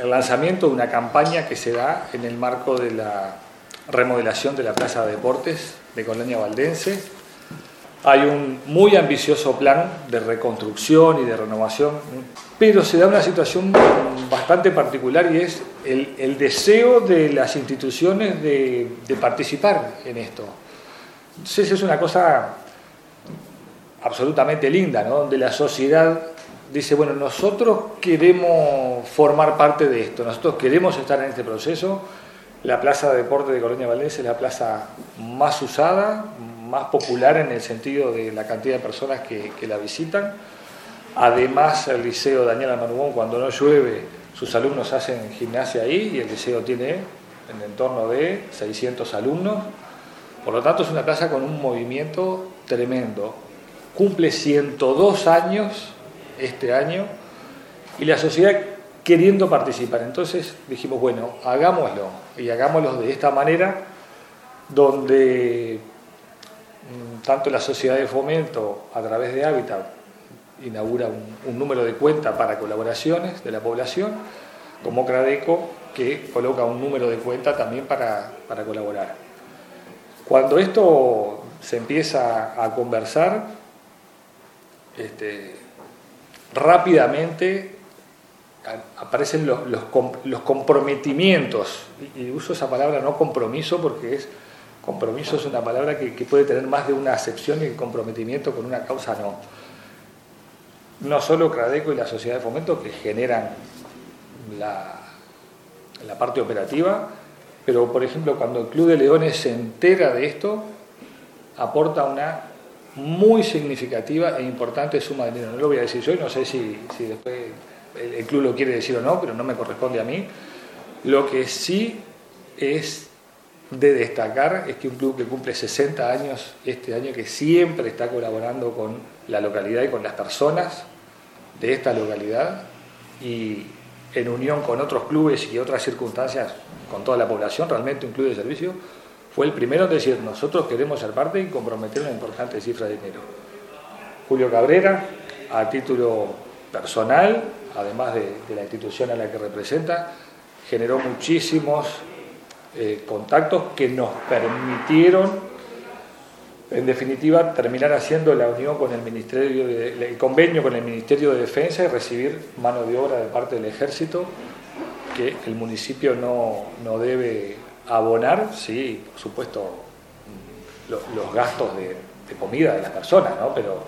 el lanzamiento de una campaña que se da en el marco de la remodelación de la Plaza de Deportes de Colonia Valdense. Hay un muy ambicioso plan de reconstrucción y de renovación, pero se da una situación bastante particular y es el, deseo de las instituciones de, participar en esto. Entonces es una cosa absolutamente linda, ¿no? donde la sociedad dice, bueno, nosotros queremos formar parte de esto, nosotros queremos estar en este proceso. La Plaza de Deporte de Colonia Valdés es la plaza más usada, más popular en el sentido de la cantidad de personas que, la visitan. Además, el Liceo Daniel Almanubón, cuando no llueve, sus alumnos hacen gimnasia ahí y el liceo tiene en entorno de 600 alumnos. Por lo tanto, es una plaza con un movimiento tremendo. Cumple 102 años este año y la sociedad queriendo participar. Entonces dijimos, bueno, hagámoslo y hagámoslo de esta manera donde mm, tanto la sociedad de fomento a través de Hábitat inaugura un, número de cuenta para colaboraciones de la población, como Cradeco que coloca un número de cuenta también para, para colaborar. Cuando esto se empieza a conversar, este, rápidamente aparecen los, comprometimientos, y uso esa palabra no compromiso porque es compromiso es una palabra que, puede tener más de una acepción y el comprometimiento con una causa no. No solo Cradeco y la sociedad de fomento que generan la, la parte operativa, pero por ejemplo cuando el Club de Leones se entera de esto, aporta una muy significativa e importante suma de dinero. No lo voy a decir yo no sé si, después el, club lo quiere decir o no, pero no me corresponde a mí. Lo que sí es de destacar es que un club que cumple 60 años este año, que siempre está colaborando con la localidad y con las personas de esta localidad y en unión con otros clubes y otras circunstancias, con toda la población, realmente un club de servicio, fue el primero en decir, nosotros queremos ser parte y comprometer una importante cifra de dinero. Julio Cabrera, a título personal, además de, la institución a la que representa, generó muchísimos eh, contactos que nos permitieron, en definitiva, terminar haciendo la unión con el Ministerio, el convenio con el Ministerio de Defensa y recibir mano de obra de parte del Ejército que el municipio no, no debe abonar, sí, por supuesto, los, gastos de, comida de las personas, ¿no? Pero